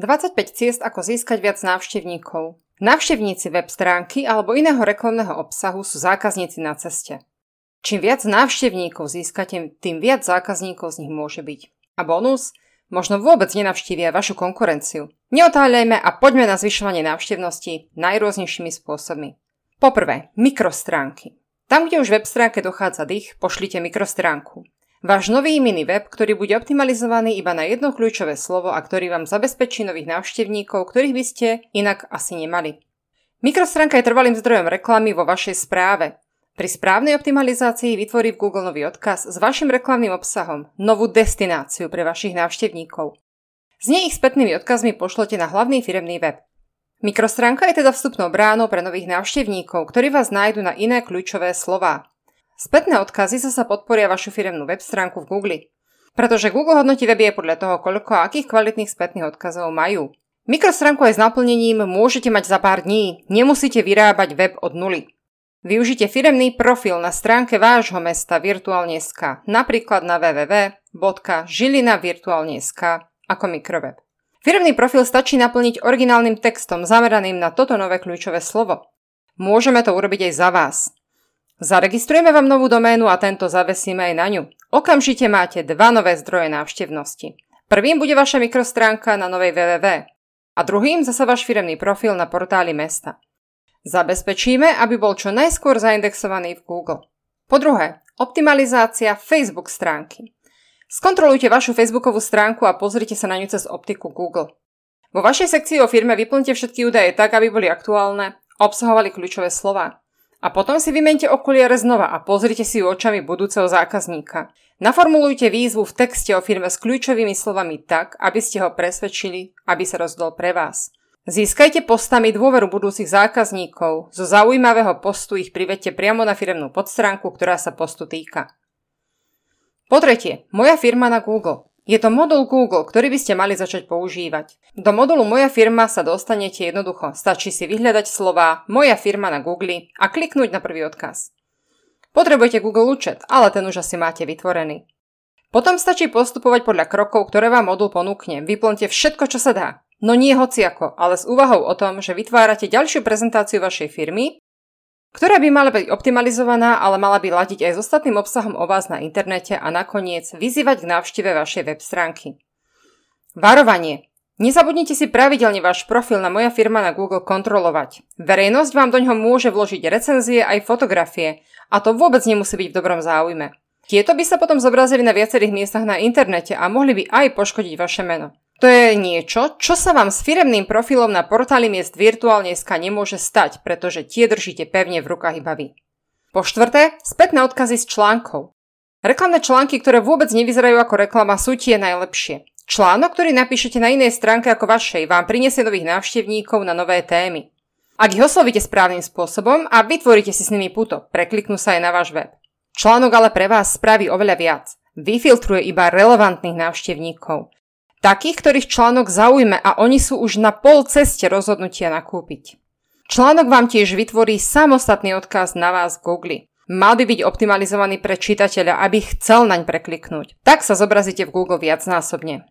25 ciest, ako získať viac návštevníkov. Návštevníci web stránky alebo iného reklamného obsahu sú zákazníci na ceste. Čím viac návštevníkov získate, tým viac zákazníkov z nich môže byť. A bonus? Možno vôbec nenavštívia vašu konkurenciu. Neotáľajme a poďme na zvyšovanie návštevnosti najrôznejšími spôsobmi. Poprvé, mikrostránky. Tam, kde už web stránke dochádza dých, pošlite mikrostránku. Váš nový mini web, ktorý bude optimalizovaný iba na jedno kľúčové slovo a ktorý vám zabezpečí nových návštevníkov, ktorých by ste inak asi nemali. Mikrostránka je trvalým zdrojom reklamy vo vašej správe. Pri správnej optimalizácii vytvorí v Google nový odkaz s vašim reklamným obsahom, novú destináciu pre vašich návštevníkov. Z nej ich spätnými odkazmi pošlete na hlavný firemný web. Mikrostránka je teda vstupnou bránou pre nových návštevníkov, ktorí vás nájdu na iné kľúčové slová. Spätné odkazy sa podporia vašu firemnú web stránku v Google. Pretože Google hodnotí weby podľa toho, koľko a akých kvalitných spätných odkazov majú. Mikrostránku aj s naplnením môžete mať za pár dní, nemusíte vyrábať web od nuly. Využite firemný profil na stránke vášho mesta virtuálne.sk, napríklad na www.žilinavirtuálne.sk ako mikroweb. Firemný profil stačí naplniť originálnym textom zameraným na toto nové kľúčové slovo. Môžeme to urobiť aj za vás. Zaregistrujeme vám novú doménu a tento zavesíme aj na ňu. Okamžite máte dva nové zdroje návštevnosti. Prvým bude vaša mikrostránka na novej www a druhým zasa váš firemný profil na portáli mesta. Zabezpečíme, aby bol čo najskôr zaindexovaný v Google. Po druhé, optimalizácia Facebook stránky. Skontrolujte vašu Facebookovú stránku a pozrite sa na ňu cez optiku Google. Vo vašej sekcii o firme vyplňte všetky údaje tak, aby boli aktuálne obsahovali kľúčové slova. A potom si vymente okuliare znova a pozrite si ju očami budúceho zákazníka. Naformulujte výzvu v texte o firme s kľúčovými slovami tak, aby ste ho presvedčili, aby sa rozdol pre vás. Získajte postami dôveru budúcich zákazníkov. Zo zaujímavého postu ich privedte priamo na firemnú podstránku, ktorá sa postu týka. Po tretie, moja firma na Google. Je to modul Google, ktorý by ste mali začať používať. Do modulu Moja firma sa dostanete jednoducho. Stačí si vyhľadať slova Moja firma na Google a kliknúť na prvý odkaz. Potrebujete Google účet, ale ten už asi máte vytvorený. Potom stačí postupovať podľa krokov, ktoré vám modul ponúkne. Vyplňte všetko, čo sa dá. No nie hociako, ale s úvahou o tom, že vytvárate ďalšiu prezentáciu vašej firmy ktorá by mala byť optimalizovaná, ale mala by ladiť aj s ostatným obsahom o vás na internete a nakoniec vyzývať k návšteve vašej web stránky. Varovanie. Nezabudnite si pravidelne váš profil na Moja firma na Google kontrolovať. Verejnosť vám do ňoho môže vložiť recenzie aj fotografie a to vôbec nemusí byť v dobrom záujme. Tieto by sa potom zobrazili na viacerých miestach na internete a mohli by aj poškodiť vaše meno. To je niečo, čo sa vám s firemným profilom na portáli miest virtuálne.sk nemôže stať, pretože tie držíte pevne v rukách iba vy. Po štvrté, spätné odkazy z článkov. Reklamné články, ktoré vôbec nevyzerajú ako reklama, sú tie najlepšie. Článok, ktorý napíšete na inej stránke ako vašej, vám prinesie nových návštevníkov na nové témy. Ak ich oslovíte správnym spôsobom a vytvoríte si s nimi puto, prekliknú sa aj na váš web. Článok ale pre vás spraví oveľa viac. Vyfiltruje iba relevantných návštevníkov. Takých, ktorých článok zaujme a oni sú už na pol ceste rozhodnutia nakúpiť. Článok vám tiež vytvorí samostatný odkaz na vás v Google. Mal by byť optimalizovaný pre čitateľa, aby chcel naň prekliknúť. Tak sa zobrazíte v Google viacnásobne.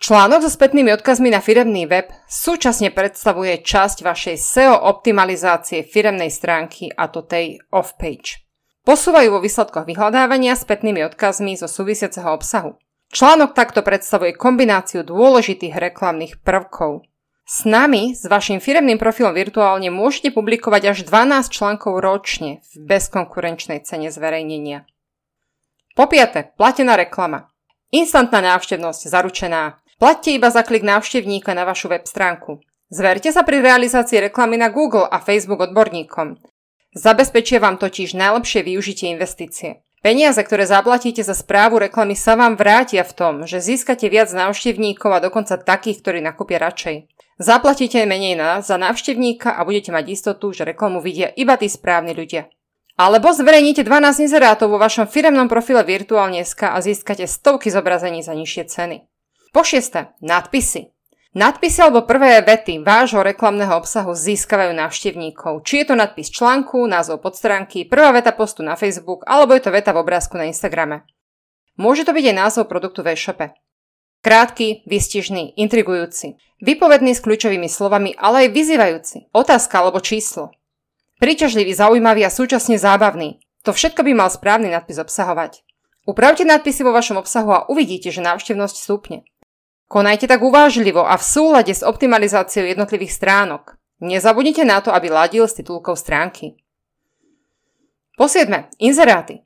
Článok so spätnými odkazmi na firemný web súčasne predstavuje časť vašej SEO optimalizácie firemnej stránky a to tej off-page. Posúvajú vo výsledkoch vyhľadávania spätnými odkazmi zo súvisiaceho obsahu. Článok takto predstavuje kombináciu dôležitých reklamných prvkov. S nami, s vašim firemným profilom virtuálne môžete publikovať až 12 článkov ročne v bezkonkurenčnej cene zverejnenia. Po piate, platená reklama. Instantná návštevnosť zaručená. Platte iba za klik návštevníka na vašu web stránku. Zverte sa pri realizácii reklamy na Google a Facebook odborníkom. Zabezpečia vám totiž najlepšie využitie investície. Peniaze, ktoré zaplatíte za správu reklamy sa vám vrátia v tom, že získate viac návštevníkov a dokonca takých, ktorí nakúpia radšej. Zaplatíte menej na, za návštevníka a budete mať istotu, že reklamu vidia iba tí správni ľudia. Alebo zverejnite 12 inzerátov vo vašom firemnom profile virtuálne.sk a získate stovky zobrazení za nižšie ceny. Po šieste, nadpisy. Nadpisy alebo prvé vety vášho reklamného obsahu získavajú návštevníkov. Či je to nadpis článku, názov podstránky, prvá veta postu na Facebook alebo je to veta v obrázku na Instagrame. Môže to byť aj názov produktu v e-shope. Krátky, výstižný, intrigujúci. Vypovedný s kľúčovými slovami, ale aj vyzývajúci. Otázka alebo číslo. Príťažlivý, zaujímavý a súčasne zábavný. To všetko by mal správny nadpis obsahovať. Upravte nadpisy vo vašom obsahu a uvidíte, že návštevnosť stúpne. Konajte tak uvážlivo a v súlade s optimalizáciou jednotlivých stránok. Nezabudnite na to, aby ladil s titulkou stránky. Po siedme, inzeráty.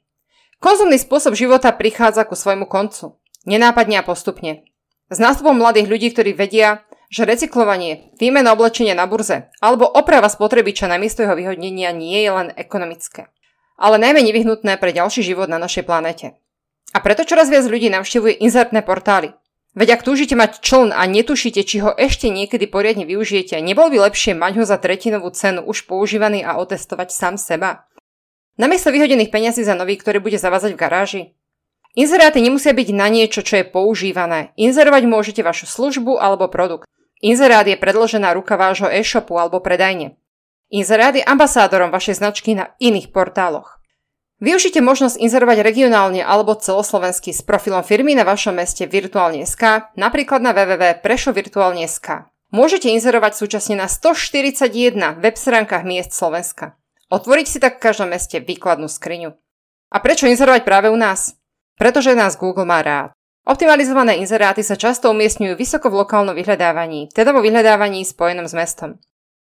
Konzumný spôsob života prichádza ku svojmu koncu. Nenápadne a postupne. S nástupom mladých ľudí, ktorí vedia, že recyklovanie, výmena oblečenia na burze alebo oprava spotrebiča na miesto jeho vyhodnenia nie je len ekonomické, ale najmä nevyhnutné pre ďalší život na našej planete. A preto čoraz viac ľudí navštevuje inzertné portály. Veď ak túžite mať čln a netušíte, či ho ešte niekedy poriadne využijete, nebol by lepšie mať ho za tretinovú cenu už používaný a otestovať sám seba? Namiesto vyhodených peňazí za nový, ktorý bude zavázať v garáži? Inzeráty nemusia byť na niečo, čo je používané. Inzerovať môžete vašu službu alebo produkt. Inzerát je predložená ruka vášho e-shopu alebo predajne. Inzerát je ambasádorom vašej značky na iných portáloch. Využite možnosť inzerovať regionálne alebo celoslovensky s profilom firmy na vašom meste virtuálne.sk, napríklad na www.prešovirtuálne.sk. Môžete inzerovať súčasne na 141 web stránkach miest Slovenska. Otvoriť si tak v každom meste výkladnú skriňu. A prečo inzerovať práve u nás? Pretože nás Google má rád. Optimalizované inzeráty sa často umiestňujú vysoko v lokálnom vyhľadávaní, teda vo vyhľadávaní spojenom s mestom.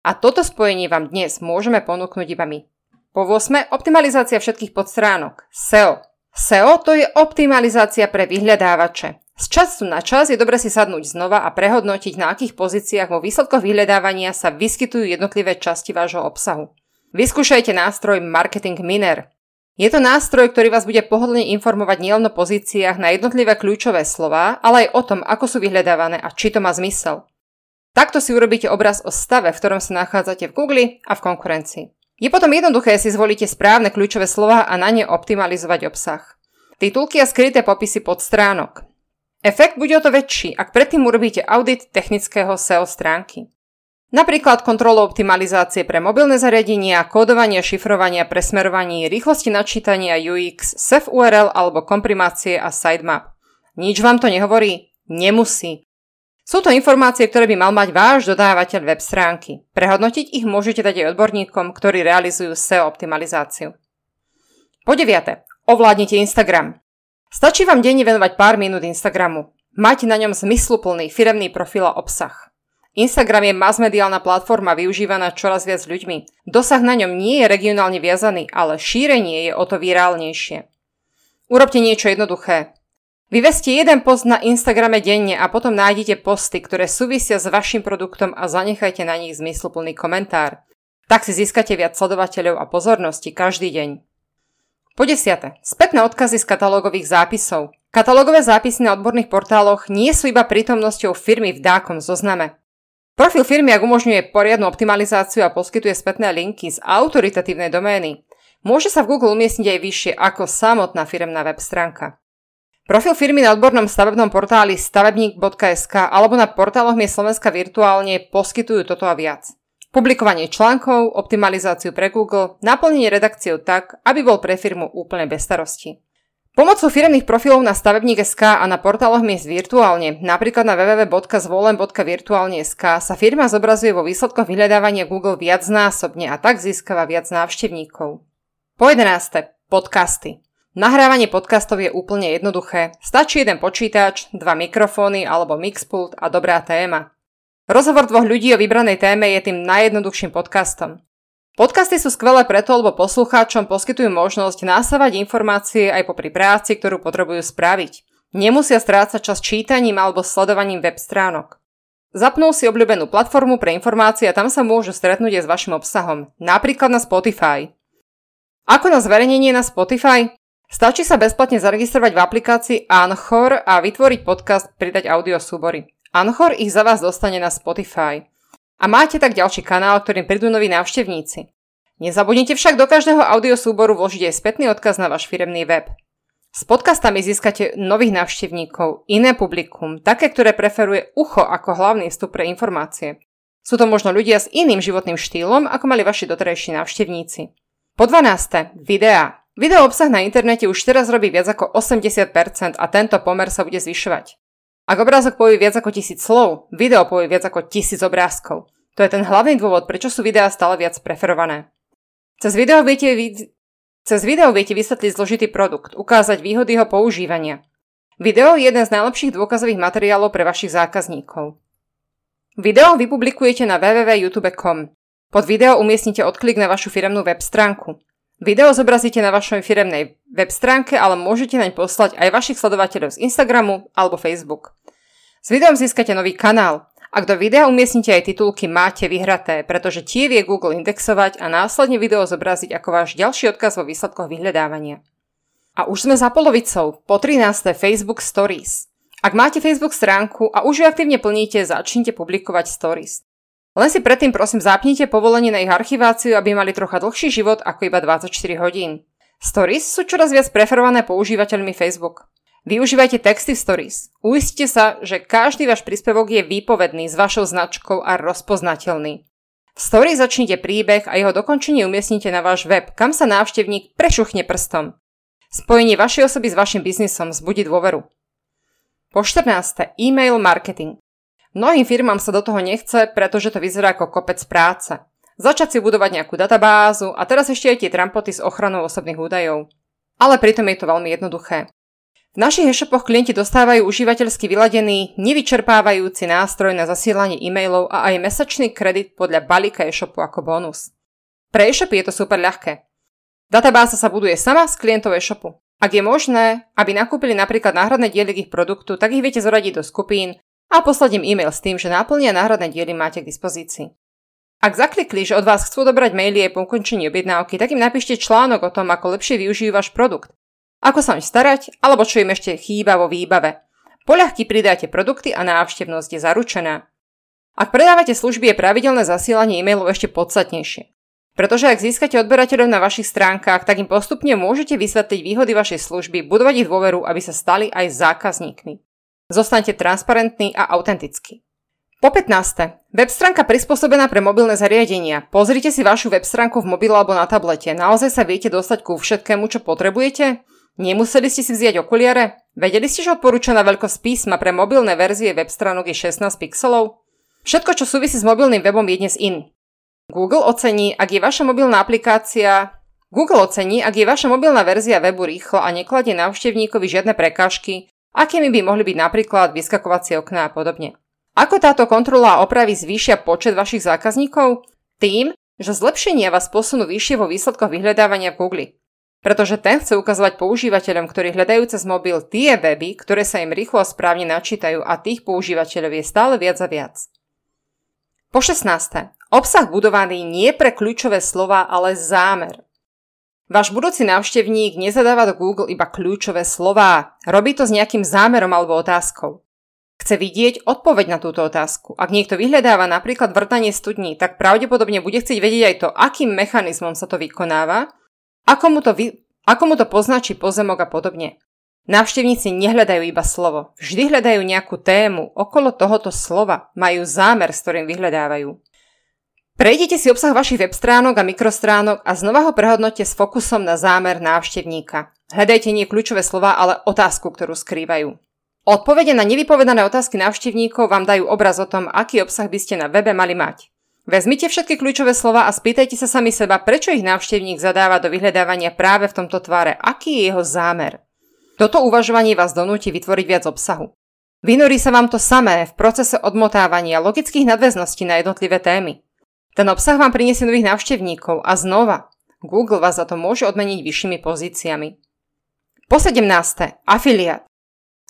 A toto spojenie vám dnes môžeme ponúknuť iba my. Po 8. Optimalizácia všetkých podstránok. SEO. SEO to je optimalizácia pre vyhľadávače. Z času na čas je dobre si sadnúť znova a prehodnotiť, na akých pozíciách vo výsledkoch vyhľadávania sa vyskytujú jednotlivé časti vášho obsahu. Vyskúšajte nástroj Marketing Miner. Je to nástroj, ktorý vás bude pohodlne informovať nielen o pozíciách na jednotlivé kľúčové slova, ale aj o tom, ako sú vyhľadávané a či to má zmysel. Takto si urobíte obraz o stave, v ktorom sa nachádzate v Google a v konkurencii. Je potom jednoduché si zvolíte správne kľúčové slova a na ne optimalizovať obsah. Titulky a skryté popisy pod stránok. Efekt bude o to väčší, ak predtým urobíte audit technického SEO stránky. Napríklad kontrolu optimalizácie pre mobilné zariadenia, kódovanie, šifrovania, presmerovanie, rýchlosti načítania UX, SEF URL alebo komprimácie a sitemap. Nič vám to nehovorí? Nemusí. Sú to informácie, ktoré by mal mať váš dodávateľ web stránky. Prehodnotiť ich môžete dať aj odborníkom, ktorí realizujú SEO optimalizáciu. Po deviate. Ovládnite Instagram. Stačí vám denne venovať pár minút Instagramu. Mať na ňom zmysluplný firemný profil a obsah. Instagram je masmediálna platforma využívaná čoraz viac ľuďmi. Dosah na ňom nie je regionálne viazaný, ale šírenie je o to virálnejšie. Urobte niečo jednoduché. Vyveste jeden post na Instagrame denne a potom nájdete posty, ktoré súvisia s vašim produktom a zanechajte na nich zmysluplný komentár. Tak si získate viac sledovateľov a pozornosti každý deň. Po desiate. Spätné odkazy z katalógových zápisov. Katalógové zápisy na odborných portáloch nie sú iba prítomnosťou firmy v dákom zozname. Profil firmy, ak umožňuje poriadnu optimalizáciu a poskytuje spätné linky z autoritatívnej domény, môže sa v Google umiestniť aj vyššie ako samotná firemná web stránka. Profil firmy na odbornom stavebnom portáli stavebník.sk alebo na portáloch miest Slovenska virtuálne poskytujú toto a viac. Publikovanie článkov, optimalizáciu pre Google, naplnenie redakciou tak, aby bol pre firmu úplne bez starosti. Pomocou firemných profilov na stavebník.sk a na portáloch miest virtuálne, napríklad na www.zvolen.virtuálne.sk sa firma zobrazuje vo výsledkoch vyhľadávania Google viacnásobne a tak získava viac návštevníkov. Po 11. Podcasty. Nahrávanie podcastov je úplne jednoduché. Stačí jeden počítač, dva mikrofóny alebo mixpult a dobrá téma. Rozhovor dvoch ľudí o vybranej téme je tým najjednoduchším podcastom. Podcasty sú skvelé preto, lebo poslucháčom poskytujú možnosť násávať informácie aj popri práci, ktorú potrebujú spraviť. Nemusia strácať čas čítaním alebo sledovaním web stránok. Zapnú si obľúbenú platformu pre informácie a tam sa môžu stretnúť aj s vašim obsahom, napríklad na Spotify. Ako na zverejnenie na Spotify? Stačí sa bezplatne zaregistrovať v aplikácii Anchor a vytvoriť podcast, pridať audio súbory. Anchor ich za vás dostane na Spotify. A máte tak ďalší kanál, ktorým prídu noví návštevníci. Nezabudnite však do každého audiosúboru vložiť aj spätný odkaz na váš firemný web. S podcastami získate nových návštevníkov, iné publikum, také, ktoré preferuje ucho ako hlavný vstup pre informácie. Sú to možno ľudia s iným životným štýlom, ako mali vaši doterajší návštevníci. Po 12. Videá. Video obsah na internete už teraz robí viac ako 80% a tento pomer sa bude zvyšovať. Ak obrázok povie viac ako tisíc slov, video povie viac ako tisíc obrázkov. To je ten hlavný dôvod, prečo sú videá stále viac preferované. Cez video viete, cez video viete vysvetliť zložitý produkt, ukázať výhody jeho používania. Video je jeden z najlepších dôkazových materiálov pre vašich zákazníkov. Video vypublikujete na www.youtube.com. Pod video umiestnite odklik na vašu firemnú web stránku. Video zobrazíte na vašej firemnej web stránke, ale môžete naň poslať aj vašich sledovateľov z Instagramu alebo Facebook. S videom získate nový kanál. Ak do videa umiestnite aj titulky máte vyhraté, pretože tie vie Google indexovať a následne video zobraziť ako váš ďalší odkaz vo výsledkoch vyhľadávania. A už sme za polovicou, po 13. Facebook Stories. Ak máte Facebook stránku a už ju aktívne plníte, začnite publikovať stories. Len si predtým prosím zapnite povolenie na ich archiváciu, aby mali trocha dlhší život ako iba 24 hodín. Stories sú čoraz viac preferované používateľmi Facebook. Využívajte texty v Stories. Uistite sa, že každý váš príspevok je výpovedný s vašou značkou a rozpoznateľný. V Stories začnite príbeh a jeho dokončenie umiestnite na váš web, kam sa návštevník prešuchne prstom. Spojenie vašej osoby s vašim biznisom vzbudí dôveru. Po 14. E-mail marketing. Mnohým firmám sa do toho nechce, pretože to vyzerá ako kopec práce. Začať si budovať nejakú databázu a teraz ešte aj tie trampoty s ochranou osobných údajov. Ale pritom je to veľmi jednoduché. V našich e-shopoch klienti dostávajú užívateľsky vyladený, nevyčerpávajúci nástroj na zasielanie e-mailov a aj mesačný kredit podľa balíka e-shopu ako bonus. Pre e-shopy je to super ľahké. Databáza sa buduje sama z klientov e-shopu. Ak je možné, aby nakúpili napríklad náhradné diely ich produktu, tak ich viete zoradiť do skupín a poslať im e-mail s tým, že náplnia náhradné diely máte k dispozícii. Ak zaklikli, že od vás chcú dobrať maily aj po ukončení objednávky, tak im napíšte článok o tom, ako lepšie využijú váš produkt, ako sa im starať, alebo čo im ešte chýba vo výbave. Poľahky pridáte produkty a návštevnosť je zaručená. Ak predávate služby, je pravidelné zasielanie e-mailov ešte podstatnejšie. Pretože ak získate odberateľov na vašich stránkach, tak im postupne môžete vysvetliť výhody vašej služby, budovať ich dôveru, aby sa stali aj zákazníkmi. Zostaňte transparentní a autentickí. Po 15. Web stránka prispôsobená pre mobilné zariadenia. Pozrite si vašu web stránku v mobile alebo na tablete. Naozaj sa viete dostať ku všetkému, čo potrebujete? Nemuseli ste si vziať okuliare? Vedeli ste, že odporúčaná veľkosť písma pre mobilné verzie web stránok je 16 pixelov? Všetko, čo súvisí s mobilným webom je dnes in. Google ocení, ak je vaša mobilná aplikácia Google ocení, ak je vaša mobilná verzia webu rýchla a nekladie návštevníkovi žiadne prekážky, akými by mohli byť napríklad vyskakovacie okná a podobne. Ako táto kontrola opravy zvýšia počet vašich zákazníkov? Tým, že zlepšenia vás posunú vyššie vo výsledkoch vyhľadávania v Google. Pretože ten chce ukazovať používateľom, ktorí hľadajú cez mobil tie weby, ktoré sa im rýchlo a správne načítajú a tých používateľov je stále viac a viac. Po 16. Obsah budovaný nie pre kľúčové slova, ale zámer. Váš budúci návštevník nezadáva do Google iba kľúčové slová, robí to s nejakým zámerom alebo otázkou. Chce vidieť odpoveď na túto otázku. Ak niekto vyhľadáva napríklad vrtanie studní, tak pravdepodobne bude chcieť vedieť aj to, akým mechanizmom sa to vykonáva, ako mu to, vy, ako mu to poznačí pozemok a podobne. Návštevníci nehľadajú iba slovo, vždy hľadajú nejakú tému, okolo tohoto slova majú zámer, s ktorým vyhľadávajú. Prejdite si obsah vašich web stránok a mikrostránok a znova ho prehodnote s fokusom na zámer návštevníka. Hľadajte nie kľúčové slova, ale otázku, ktorú skrývajú. Odpovede na nevypovedané otázky návštevníkov vám dajú obraz o tom, aký obsah by ste na webe mali mať. Vezmite všetky kľúčové slova a spýtajte sa sami seba, prečo ich návštevník zadáva do vyhľadávania práve v tomto tvare, aký je jeho zámer. Toto uvažovanie vás donúti vytvoriť viac obsahu. Vynorí sa vám to samé v procese odmotávania logických nadväzností na jednotlivé témy. Ten obsah vám priniesie nových návštevníkov a znova, Google vás za to môže odmeniť vyššími pozíciami. Po 17. Afiliát.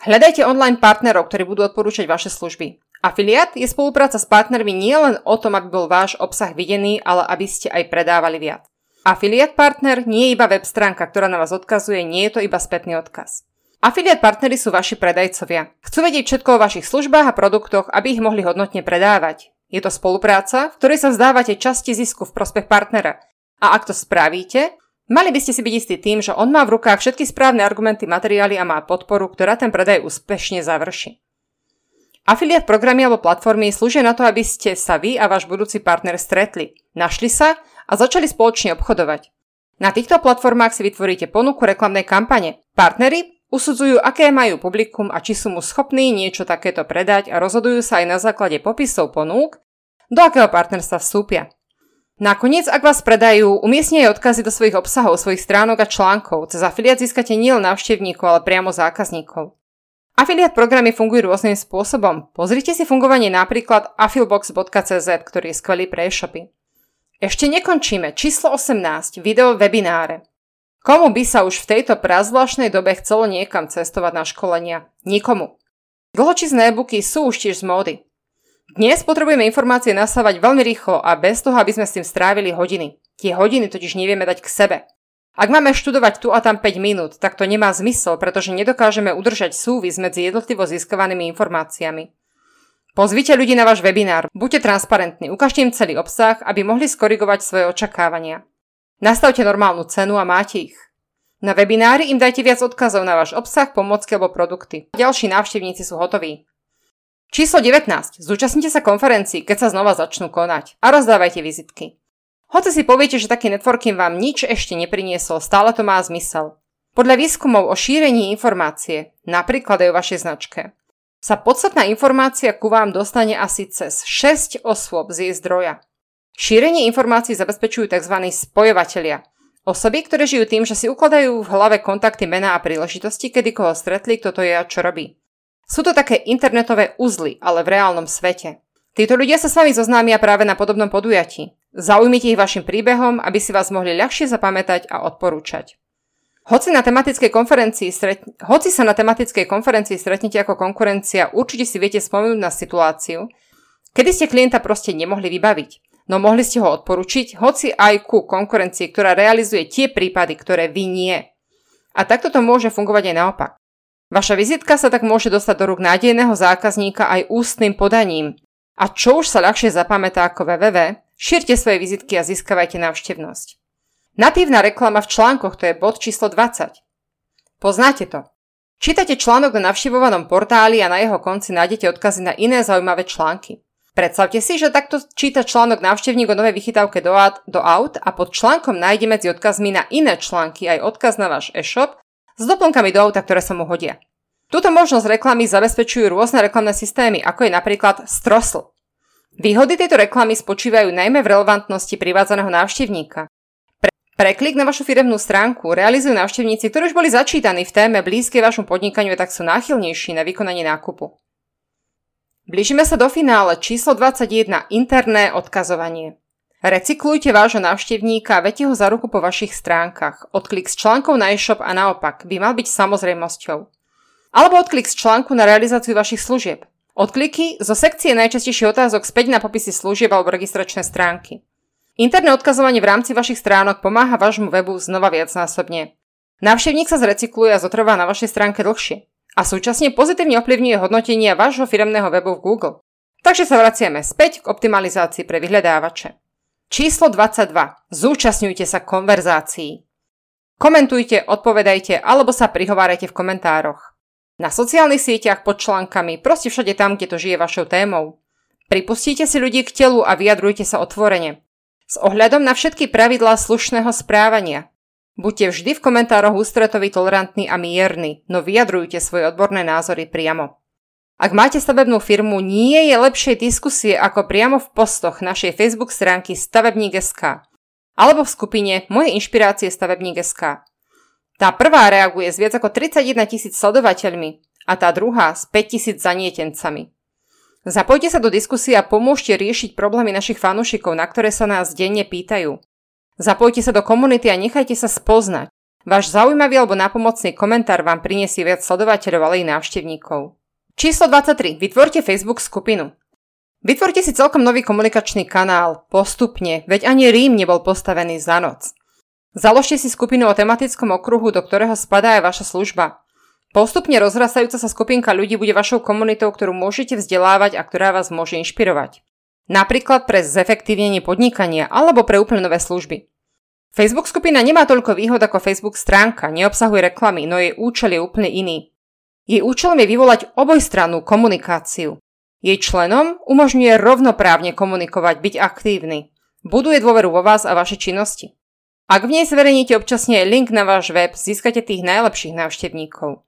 Hľadajte online partnerov, ktorí budú odporúčať vaše služby. Afiliát je spolupráca s partnermi nielen o tom, aby bol váš obsah videný, ale aby ste aj predávali viac. Afiliát partner nie je iba web stránka, ktorá na vás odkazuje, nie je to iba spätný odkaz. Afiliát partnery sú vaši predajcovia. Chcú vedieť všetko o vašich službách a produktoch, aby ich mohli hodnotne predávať. Je to spolupráca, v ktorej sa vzdávate časti zisku v prospech partnera. A ak to spravíte, mali by ste si byť istí tým, že on má v rukách všetky správne argumenty, materiály a má podporu, ktorá ten predaj úspešne završí. Afiliát programy alebo platformy slúžia na to, aby ste sa vy a váš budúci partner stretli, našli sa a začali spoločne obchodovať. Na týchto platformách si vytvoríte ponuku reklamnej kampane. Partnery usudzujú, aké majú publikum a či sú mu schopní niečo takéto predať a rozhodujú sa aj na základe popisov ponúk, do akého partnerstva vstúpia. Nakoniec, ak vás predajú, umiestnia aj odkazy do svojich obsahov, svojich stránok a článkov. Cez afiliát získate nielen návštevníkov, ale priamo zákazníkov. Afiliát programy fungujú rôznym spôsobom. Pozrite si fungovanie napríklad afilbox.cz, ktorý je skvelý pre e-shopy. Ešte nekončíme. Číslo 18. Video webináre. Komu by sa už v tejto prazvláštnej dobe chcelo niekam cestovať na školenia? Nikomu. Dlhočísne e-booky sú už tiež z módy. Dnes potrebujeme informácie nasávať veľmi rýchlo a bez toho, aby sme s tým strávili hodiny. Tie hodiny totiž nevieme dať k sebe. Ak máme študovať tu a tam 5 minút, tak to nemá zmysel, pretože nedokážeme udržať súvis medzi jednotlivo získovanými informáciami. Pozvite ľudí na váš webinár, buďte transparentní, ukážte im celý obsah, aby mohli skorigovať svoje očakávania. Nastavte normálnu cenu a máte ich. Na webinári im dajte viac odkazov na váš obsah, pomocky alebo produkty. Ďalší návštevníci sú hotoví. Číslo 19. Zúčastnite sa konferencií, keď sa znova začnú konať a rozdávajte vizitky. Hoci si poviete, že taký networking vám nič ešte nepriniesol, stále to má zmysel. Podľa výskumov o šírení informácie, napríklad aj o vašej značke, sa podstatná informácia ku vám dostane asi cez 6 osôb z jej zdroja. Šírenie informácií zabezpečujú tzv. spojovatelia. Osoby, ktoré žijú tým, že si ukladajú v hlave kontakty, mená a príležitosti, kedy koho stretli, kto to je a čo robí. Sú to také internetové uzly, ale v reálnom svete. Títo ľudia sa s vami zoznámia práve na podobnom podujatí. Zaujmite ich vašim príbehom, aby si vás mohli ľahšie zapamätať a odporúčať. Hoci, na tematickej konferencii stret... Hoci sa na tematickej konferencii stretnete ako konkurencia, určite si viete spomenúť na situáciu, kedy ste klienta proste nemohli vybaviť, no mohli ste ho odporučiť, hoci aj ku konkurencii, ktorá realizuje tie prípady, ktoré vy nie. A takto to môže fungovať aj naopak. Vaša vizitka sa tak môže dostať do rúk nádejného zákazníka aj ústnym podaním. A čo už sa ľahšie zapamätá ako www, šírte svoje vizitky a získavajte návštevnosť. Natívna reklama v článkoch to je bod číslo 20. Poznáte to. Čítate článok na navštevovanom portáli a na jeho konci nájdete odkazy na iné zaujímavé články. Predstavte si, že takto číta článok návštevník o novej vychytávke do do aut a pod článkom nájde medzi odkazmi na iné články aj odkaz na váš e-shop s doplnkami do auta, ktoré sa mu hodia. Túto možnosť reklamy zabezpečujú rôzne reklamné systémy, ako je napríklad Strosl. Výhody tejto reklamy spočívajú najmä v relevantnosti privádzaného návštevníka. Pre, pre klik na vašu firemnú stránku realizujú návštevníci, ktorí už boli začítaní v téme blízkej vašom podnikaniu, tak sú náchylnejší na vykonanie nákupu. Blížime sa do finále číslo 21 interné odkazovanie. Recyklujte vášho návštevníka a vete ho za ruku po vašich stránkach. Odklik z článkov na e-shop a naopak by mal byť samozrejmosťou. Alebo odklik z článku na realizáciu vašich služieb. Odkliky zo sekcie najčastejších otázok späť na popisy služieb alebo registračné stránky. Interné odkazovanie v rámci vašich stránok pomáha vášmu webu znova viacnásobne. Návštevník sa zrecykluje a zotrvá na vašej stránke dlhšie a súčasne pozitívne ovplyvňuje hodnotenie vášho firemného webu v Google. Takže sa vraciame späť k optimalizácii pre vyhľadávače. Číslo 22. Zúčastňujte sa konverzácií. Komentujte, odpovedajte alebo sa prihovárajte v komentároch. Na sociálnych sieťach pod článkami, proste všade tam, kde to žije vašou témou. Pripustite si ľudí k telu a vyjadrujte sa otvorene. S ohľadom na všetky pravidlá slušného správania. Buďte vždy v komentároch ústretovi tolerantní a mierni, no vyjadrujte svoje odborné názory priamo. Ak máte stavebnú firmu, nie je lepšej diskusie ako priamo v postoch našej Facebook stránky Stavebník.sk alebo v skupine Moje inšpirácie Stavebník.sk. Tá prvá reaguje s viac ako 31 tisíc sledovateľmi a tá druhá s 5 tisíc zanietencami. Zapojte sa do diskusie a pomôžte riešiť problémy našich fanúšikov, na ktoré sa nás denne pýtajú. Zapojte sa do komunity a nechajte sa spoznať. Váš zaujímavý alebo napomocný komentár vám priniesie viac sledovateľov, ale i návštevníkov. Číslo 23. Vytvorte Facebook skupinu. Vytvorte si celkom nový komunikačný kanál, postupne, veď ani Rím nebol postavený za noc. Založte si skupinu o tematickom okruhu, do ktorého spadá aj vaša služba. Postupne rozrastajúca sa skupinka ľudí bude vašou komunitou, ktorú môžete vzdelávať a ktorá vás môže inšpirovať. Napríklad pre zefektívnenie podnikania alebo pre úplne nové služby. Facebook skupina nemá toľko výhod ako Facebook stránka, neobsahuje reklamy, no jej účel je úplne iný. Jej účelom je vyvolať obojstrannú komunikáciu. Jej členom umožňuje rovnoprávne komunikovať, byť aktívny. Buduje dôveru vo vás a vaše činnosti. Ak v nej zverejníte občasne link na váš web, získate tých najlepších návštevníkov.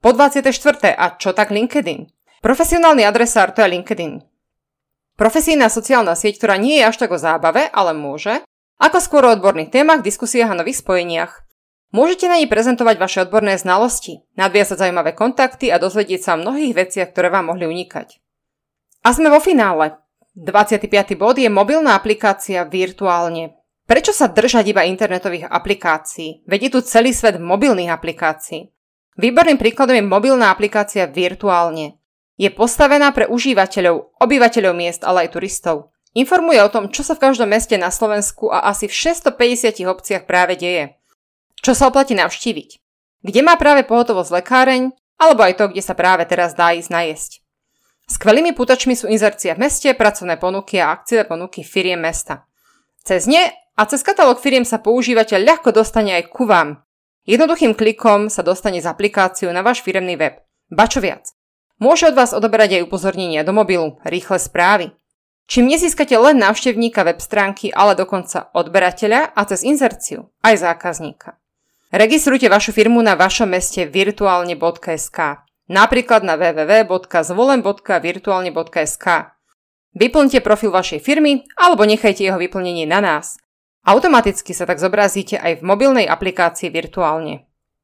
Po 24. A čo tak LinkedIn? Profesionálny adresár to je LinkedIn. Profesijná sociálna sieť, ktorá nie je až tak o zábave, ale môže, ako skôr o odborných témach, diskusiách a nových spojeniach. Môžete na nej prezentovať vaše odborné znalosti, nadviazať zaujímavé kontakty a dozvedieť sa o mnohých veciach, ktoré vám mohli unikať. A sme vo finále. 25. bod je mobilná aplikácia virtuálne. Prečo sa držať iba internetových aplikácií? Veď je tu celý svet mobilných aplikácií. Výborným príkladom je mobilná aplikácia virtuálne. Je postavená pre užívateľov, obyvateľov miest, ale aj turistov. Informuje o tom, čo sa v každom meste na Slovensku a asi v 650 obciach práve deje. Čo sa oplatí navštíviť. Kde má práve pohotovosť lekáreň, alebo aj to, kde sa práve teraz dá ísť najesť. Skvelými putačmi sú inzercia v meste, pracovné ponuky a akciové ponuky firiem mesta. Cez ne a cez katalóg firiem sa používateľ ľahko dostane aj ku vám, Jednoduchým klikom sa dostane z aplikáciu na váš firemný web. Ba viac. Môže od vás odoberať aj upozornenia do mobilu, rýchle správy. Čím nezískate len návštevníka web stránky, ale dokonca odberateľa a cez inzerciu aj zákazníka. Registrujte vašu firmu na vašom meste virtuálne.sk, napríklad na www.zvolen.virtuálne.sk. Vyplňte profil vašej firmy alebo nechajte jeho vyplnenie na nás. Automaticky sa tak zobrazíte aj v mobilnej aplikácii virtuálne.